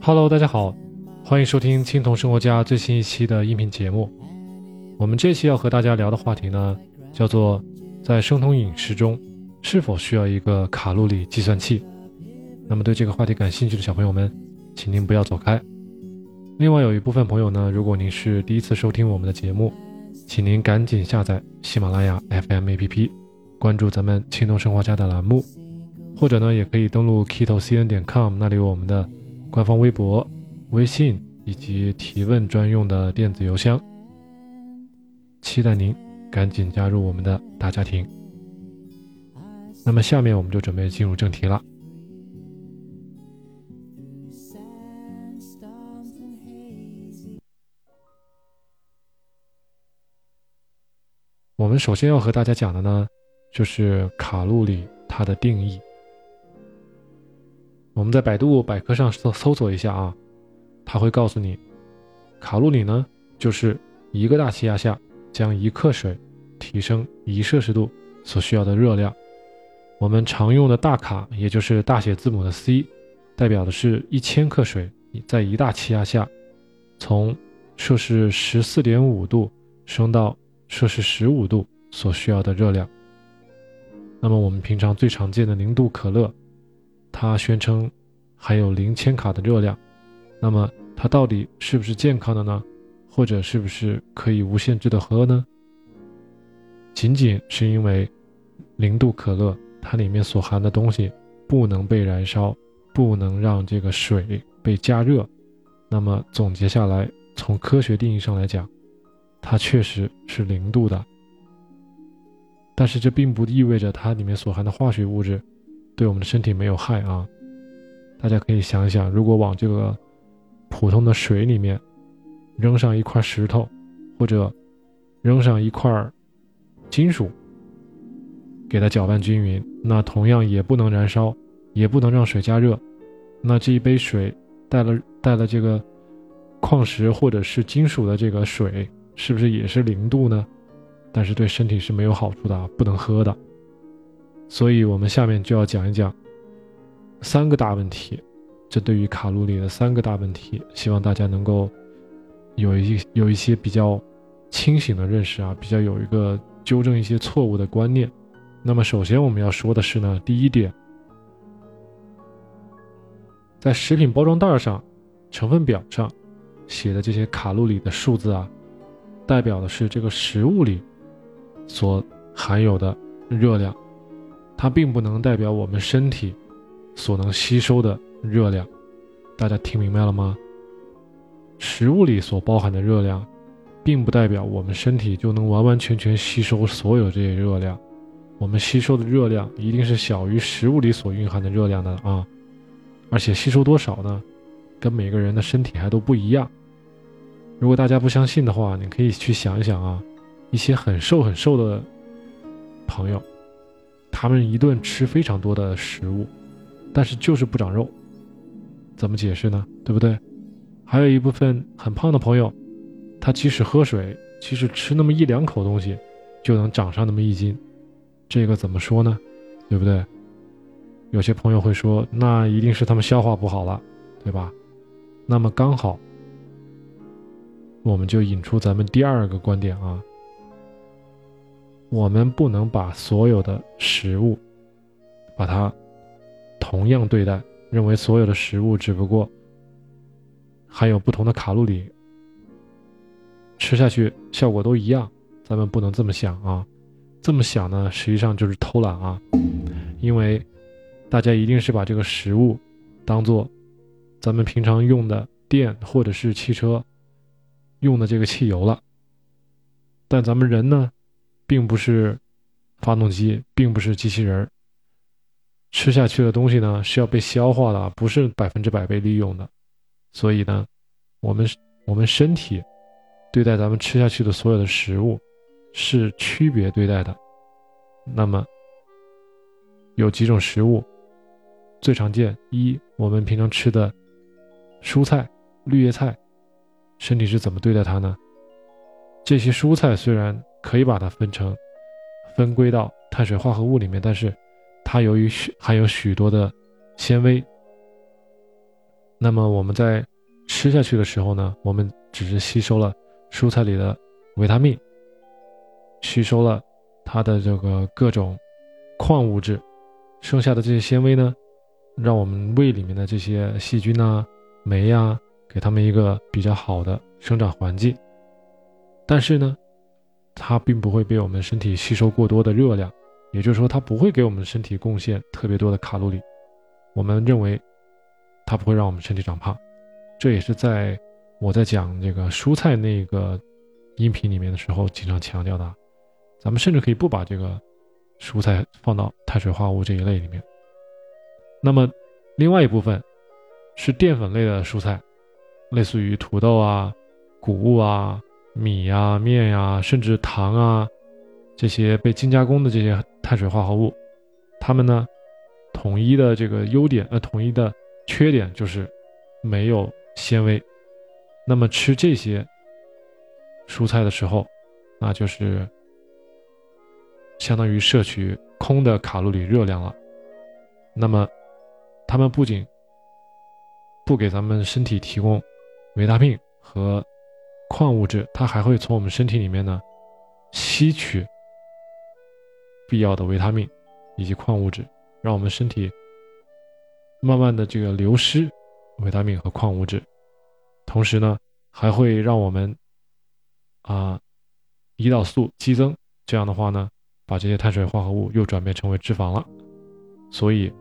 Hello，大家好，欢迎收听青铜生活家最新一期的音频节目。我们这期要和大家聊的话题呢，叫做在生酮饮食中是否需要一个卡路里计算器。那么对这个话题感兴趣的小朋友们，请您不要走开。另外有一部分朋友呢，如果您是第一次收听我们的节目，请您赶紧下载喜马拉雅 FM APP，关注咱们青铜生活家的栏目，或者呢，也可以登录 kitocn 点 com，那里有我们的官方微博、微信以及提问专用的电子邮箱。期待您赶紧加入我们的大家庭。那么下面我们就准备进入正题了。我们首先要和大家讲的呢，就是卡路里它的定义。我们在百度百科上搜搜索一下啊，它会告诉你，卡路里呢就是一个大气压下将一克水提升一摄氏度所需要的热量。我们常用的大卡，也就是大写字母的 C，代表的是一千克水在一大气压下从摄氏十四点五度升到。摄氏十五度所需要的热量。那么我们平常最常见的零度可乐，它宣称含有零千卡的热量。那么它到底是不是健康的呢？或者是不是可以无限制的喝呢？仅仅是因为零度可乐它里面所含的东西不能被燃烧，不能让这个水被加热。那么总结下来，从科学定义上来讲。它确实是零度的，但是这并不意味着它里面所含的化学物质对我们的身体没有害啊！大家可以想一想，如果往这个普通的水里面扔上一块石头，或者扔上一块金属，给它搅拌均匀，那同样也不能燃烧，也不能让水加热，那这一杯水带了带了这个矿石或者是金属的这个水。是不是也是零度呢？但是对身体是没有好处的，不能喝的。所以，我们下面就要讲一讲三个大问题，这对于卡路里的三个大问题，希望大家能够有一有一些比较清醒的认识啊，比较有一个纠正一些错误的观念。那么，首先我们要说的是呢，第一点，在食品包装袋上、成分表上写的这些卡路里的数字啊。代表的是这个食物里所含有的热量，它并不能代表我们身体所能吸收的热量。大家听明白了吗？食物里所包含的热量，并不代表我们身体就能完完全全吸收所有这些热量。我们吸收的热量一定是小于食物里所蕴含的热量的啊！而且吸收多少呢？跟每个人的身体还都不一样。如果大家不相信的话，你可以去想一想啊，一些很瘦很瘦的朋友，他们一顿吃非常多的食物，但是就是不长肉，怎么解释呢？对不对？还有一部分很胖的朋友，他即使喝水，即使吃那么一两口东西，就能长上那么一斤，这个怎么说呢？对不对？有些朋友会说，那一定是他们消化不好了，对吧？那么刚好。我们就引出咱们第二个观点啊，我们不能把所有的食物，把它同样对待，认为所有的食物只不过含有不同的卡路里，吃下去效果都一样，咱们不能这么想啊，这么想呢，实际上就是偷懒啊，因为大家一定是把这个食物当做咱们平常用的电或者是汽车。用的这个汽油了，但咱们人呢，并不是发动机，并不是机器人吃下去的东西呢是要被消化的，不是百分之百被利用的。所以呢，我们我们身体对待咱们吃下去的所有的食物是区别对待的。那么有几种食物最常见？一，我们平常吃的蔬菜、绿叶菜。身体是怎么对待它呢？这些蔬菜虽然可以把它分成、分归到碳水化合物里面，但是它由于许含有许多的纤维，那么我们在吃下去的时候呢，我们只是吸收了蔬菜里的维他命，吸收了它的这个各种矿物质，剩下的这些纤维呢，让我们胃里面的这些细菌啊、酶啊，给它们一个比较好的生长环境。但是呢，它并不会被我们身体吸收过多的热量，也就是说，它不会给我们身体贡献特别多的卡路里。我们认为，它不会让我们身体长胖。这也是在我在讲这个蔬菜那个音频里面的时候经常强调的。咱们甚至可以不把这个蔬菜放到碳水化合物这一类里面。那么，另外一部分是淀粉类的蔬菜，类似于土豆啊、谷物啊。米呀、面呀，甚至糖啊，这些被精加工的这些碳水化合物，它们呢，统一的这个优点呃，统一的缺点就是没有纤维。那么吃这些蔬菜的时候，那就是相当于摄取空的卡路里热量了。那么它们不仅不给咱们身体提供维他命和矿物质，它还会从我们身体里面呢吸取必要的维他命以及矿物质，让我们身体慢慢的这个流失维他命和矿物质，同时呢还会让我们啊胰岛素激增，这样的话呢把这些碳水化合物又转变成为脂肪了，所以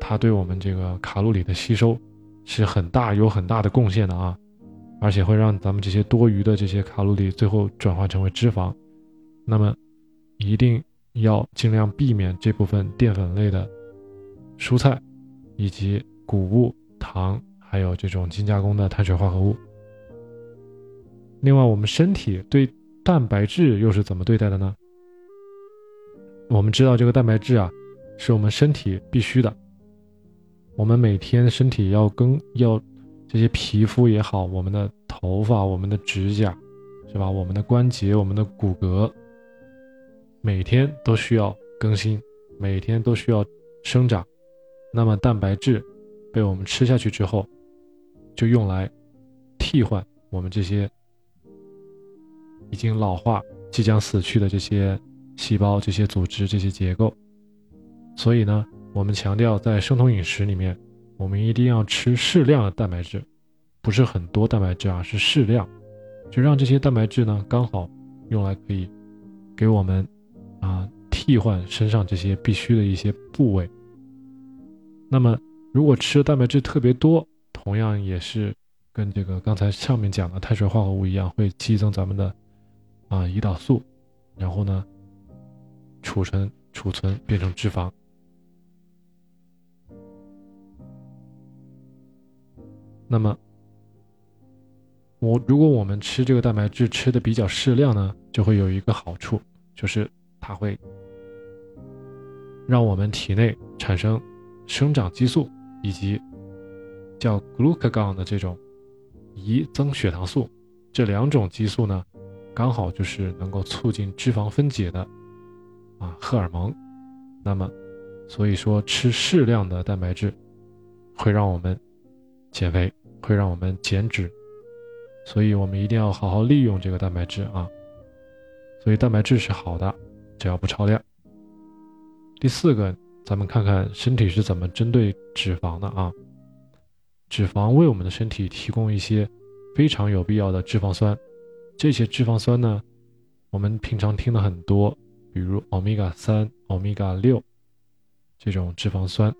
它对我们这个卡路里的吸收是很大有很大的贡献的啊。而且会让咱们这些多余的这些卡路里最后转化成为脂肪，那么一定要尽量避免这部分淀粉类的蔬菜，以及谷物、糖，还有这种精加工的碳水化合物。另外，我们身体对蛋白质又是怎么对待的呢？我们知道这个蛋白质啊，是我们身体必须的，我们每天身体要更要。这些皮肤也好，我们的头发、我们的指甲，是吧？我们的关节、我们的骨骼，每天都需要更新，每天都需要生长。那么蛋白质被我们吃下去之后，就用来替换我们这些已经老化、即将死去的这些细胞、这些组织、这些结构。所以呢，我们强调在生酮饮食里面。我们一定要吃适量的蛋白质，不是很多蛋白质啊，是适量，就让这些蛋白质呢刚好用来可以给我们啊替换身上这些必须的一些部位。那么如果吃的蛋白质特别多，同样也是跟这个刚才上面讲的碳水化合物一样，会激增咱们的啊胰岛素，然后呢储存储存变成脂肪。那么，我如果我们吃这个蛋白质吃的比较适量呢，就会有一个好处，就是它会让我们体内产生生长激素以及叫 glucagon 的这种胰增血糖素，这两种激素呢，刚好就是能够促进脂肪分解的啊荷尔蒙。那么，所以说吃适量的蛋白质会让我们减肥。会让我们减脂，所以我们一定要好好利用这个蛋白质啊。所以蛋白质是好的，只要不超量。第四个，咱们看看身体是怎么针对脂肪的啊。脂肪为我们的身体提供一些非常有必要的脂肪酸，这些脂肪酸呢，我们平常听的很多，比如欧米伽三、欧米伽六这种脂肪酸。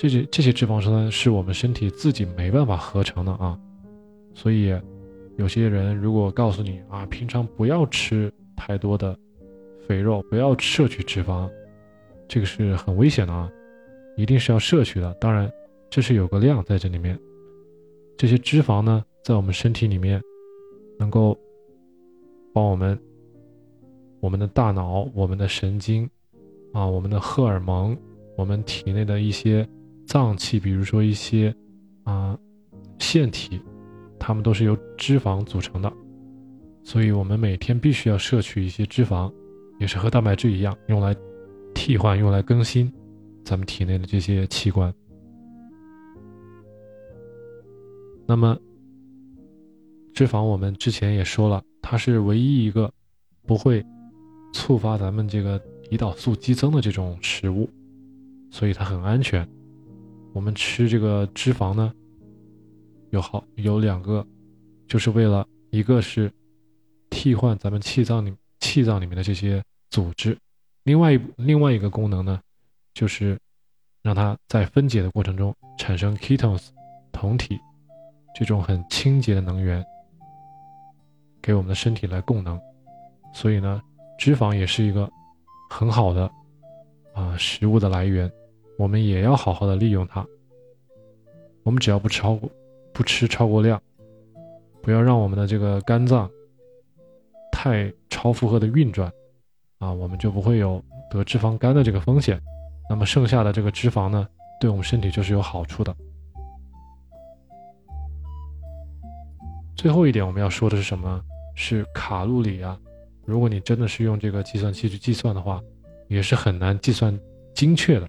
这些这些脂肪酸是我们身体自己没办法合成的啊，所以有些人如果告诉你啊，平常不要吃太多的肥肉，不要摄取脂肪，这个是很危险的啊，一定是要摄取的。当然，这是有个量在这里面。这些脂肪呢，在我们身体里面能够帮我们我们的大脑、我们的神经啊、我们的荷尔蒙、我们体内的一些。脏器，比如说一些啊腺体，它们都是由脂肪组成的，所以我们每天必须要摄取一些脂肪，也是和蛋白质一样，用来替换、用来更新咱们体内的这些器官。那么，脂肪我们之前也说了，它是唯一一个不会触发咱们这个胰岛素激增的这种食物，所以它很安全。我们吃这个脂肪呢，有好有两个，就是为了一个是替换咱们气脏里气脏里面的这些组织，另外一另外一个功能呢，就是让它在分解的过程中产生 ketones 酮体。这种很清洁的能源，给我们的身体来供能，所以呢，脂肪也是一个很好的啊食物的来源，我们也要好好的利用它。我们只要不超过不吃超过量，不要让我们的这个肝脏太超负荷的运转啊，我们就不会有得脂肪肝的这个风险。那么剩下的这个脂肪呢，对我们身体就是有好处的。最后一点我们要说的是什么？是卡路里啊！如果你真的是用这个计算器去计算的话，也是很难计算精确的。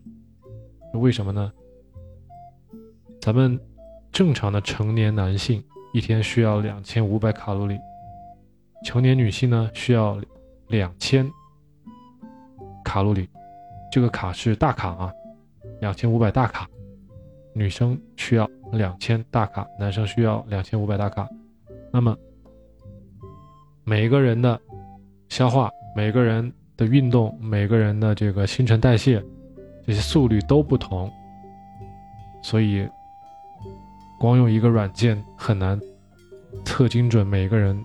为什么呢？咱们正常的成年男性一天需要两千五百卡路里，成年女性呢需要两千卡路里。这个卡是大卡啊，两千五百大卡。女生需要两千大卡，男生需要两千五百大卡。那么，每个人的消化、每个人的运动、每个人的这个新陈代谢，这些速率都不同，所以光用一个软件很难测精准每个人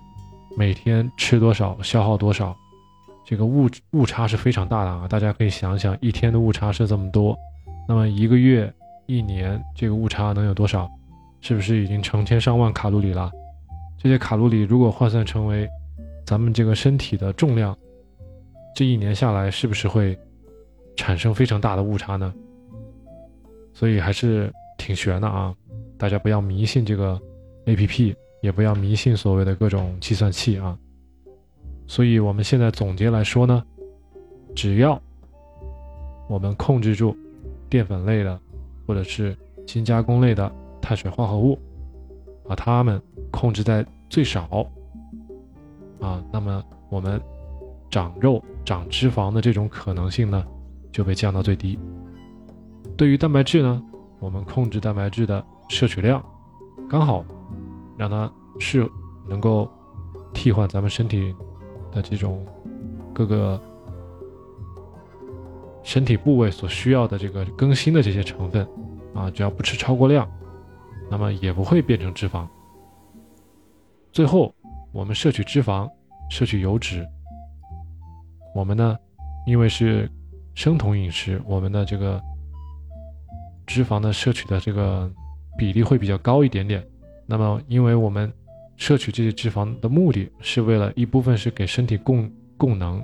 每天吃多少、消耗多少，这个误误差是非常大的啊！大家可以想想，一天的误差是这么多，那么一个月、一年这个误差能有多少？是不是已经成千上万卡路里了？这些卡路里如果换算成为咱们这个身体的重量，这一年下来是不是会产生非常大的误差呢？所以还是挺悬的啊！大家不要迷信这个 A P P，也不要迷信所谓的各种计算器啊。所以我们现在总结来说呢，只要我们控制住淀粉类的或者是精加工类的碳水化合物。把它们控制在最少啊，那么我们长肉、长脂肪的这种可能性呢，就被降到最低。对于蛋白质呢，我们控制蛋白质的摄取量，刚好让它是能够替换咱们身体的这种各个身体部位所需要的这个更新的这些成分啊，只要不吃超过量。那么也不会变成脂肪。最后，我们摄取脂肪，摄取油脂。我们呢，因为是生酮饮食，我们的这个脂肪的摄取的这个比例会比较高一点点。那么，因为我们摄取这些脂肪的目的是为了一部分是给身体供供能，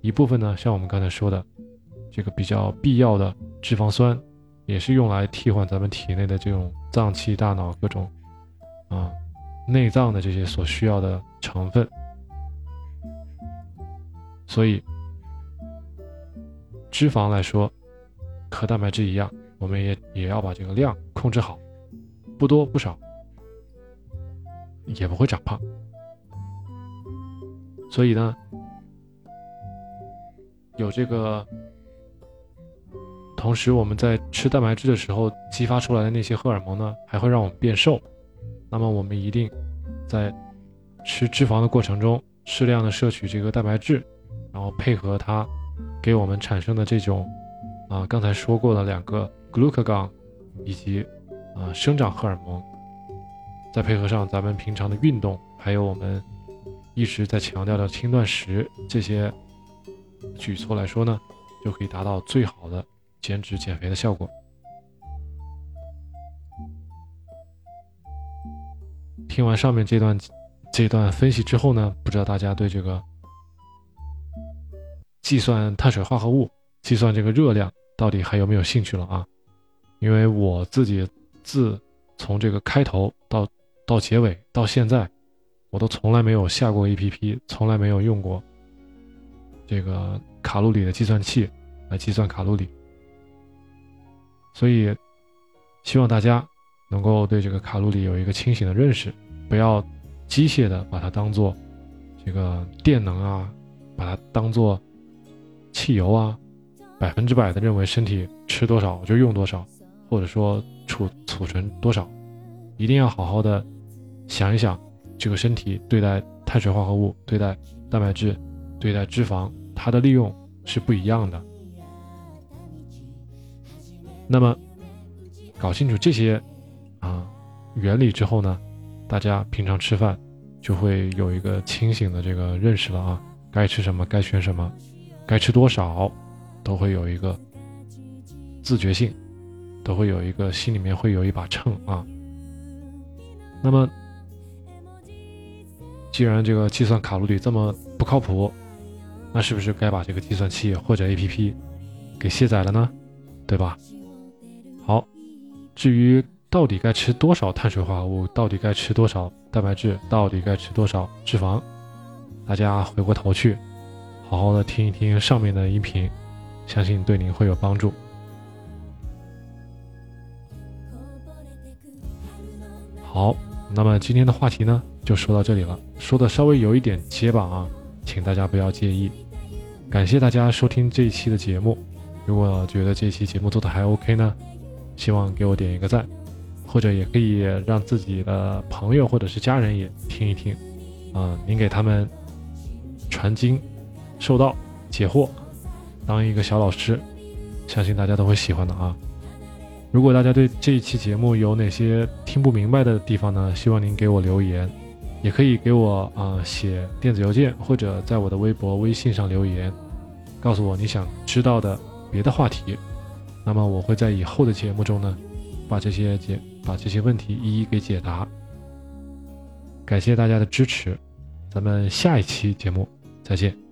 一部分呢，像我们刚才说的，这个比较必要的脂肪酸。也是用来替换咱们体内的这种脏器、大脑各种啊内脏的这些所需要的成分，所以脂肪来说和蛋白质一样，我们也也要把这个量控制好，不多不少，也不会长胖。所以呢，有这个。同时，我们在吃蛋白质的时候激发出来的那些荷尔蒙呢，还会让我们变瘦。那么，我们一定在吃脂肪的过程中，适量的摄取这个蛋白质，然后配合它给我们产生的这种啊，刚才说过的两个 glucagon 以及啊生长荷尔蒙，再配合上咱们平常的运动，还有我们一直在强调的轻断食这些举措来说呢，就可以达到最好的。减脂减肥的效果。听完上面这段这段分析之后呢，不知道大家对这个计算碳水化合物、计算这个热量到底还有没有兴趣了啊？因为我自己自从这个开头到到结尾到现在，我都从来没有下过 APP，从来没有用过这个卡路里的计算器来计算卡路里。所以，希望大家能够对这个卡路里有一个清醒的认识，不要机械的把它当做这个电能啊，把它当做汽油啊，百分之百的认为身体吃多少就用多少，或者说储储存多少，一定要好好的想一想，这个身体对待碳水化合物、对待蛋白质、对待脂肪，它的利用是不一样的。那么，搞清楚这些啊原理之后呢，大家平常吃饭就会有一个清醒的这个认识了啊，该吃什么，该选什么，该吃多少，都会有一个自觉性，都会有一个心里面会有一把秤啊。那么，既然这个计算卡路里这么不靠谱，那是不是该把这个计算器或者 APP 给卸载了呢？对吧？好，至于到底该吃多少碳水化合物，到底该吃多少蛋白质，到底该吃多少脂肪，大家回过头去，好好的听一听上面的音频，相信对您会有帮助。好，那么今天的话题呢，就说到这里了，说的稍微有一点结巴啊，请大家不要介意。感谢大家收听这一期的节目，如果觉得这期节目做的还 OK 呢？希望给我点一个赞，或者也可以让自己的朋友或者是家人也听一听，啊，您给他们传经、受到、解惑，当一个小老师，相信大家都会喜欢的啊。如果大家对这一期节目有哪些听不明白的地方呢？希望您给我留言，也可以给我啊写电子邮件，或者在我的微博、微信上留言，告诉我你想知道的别的话题。那么我会在以后的节目中呢，把这些解把这些问题一一给解答。感谢大家的支持，咱们下一期节目再见。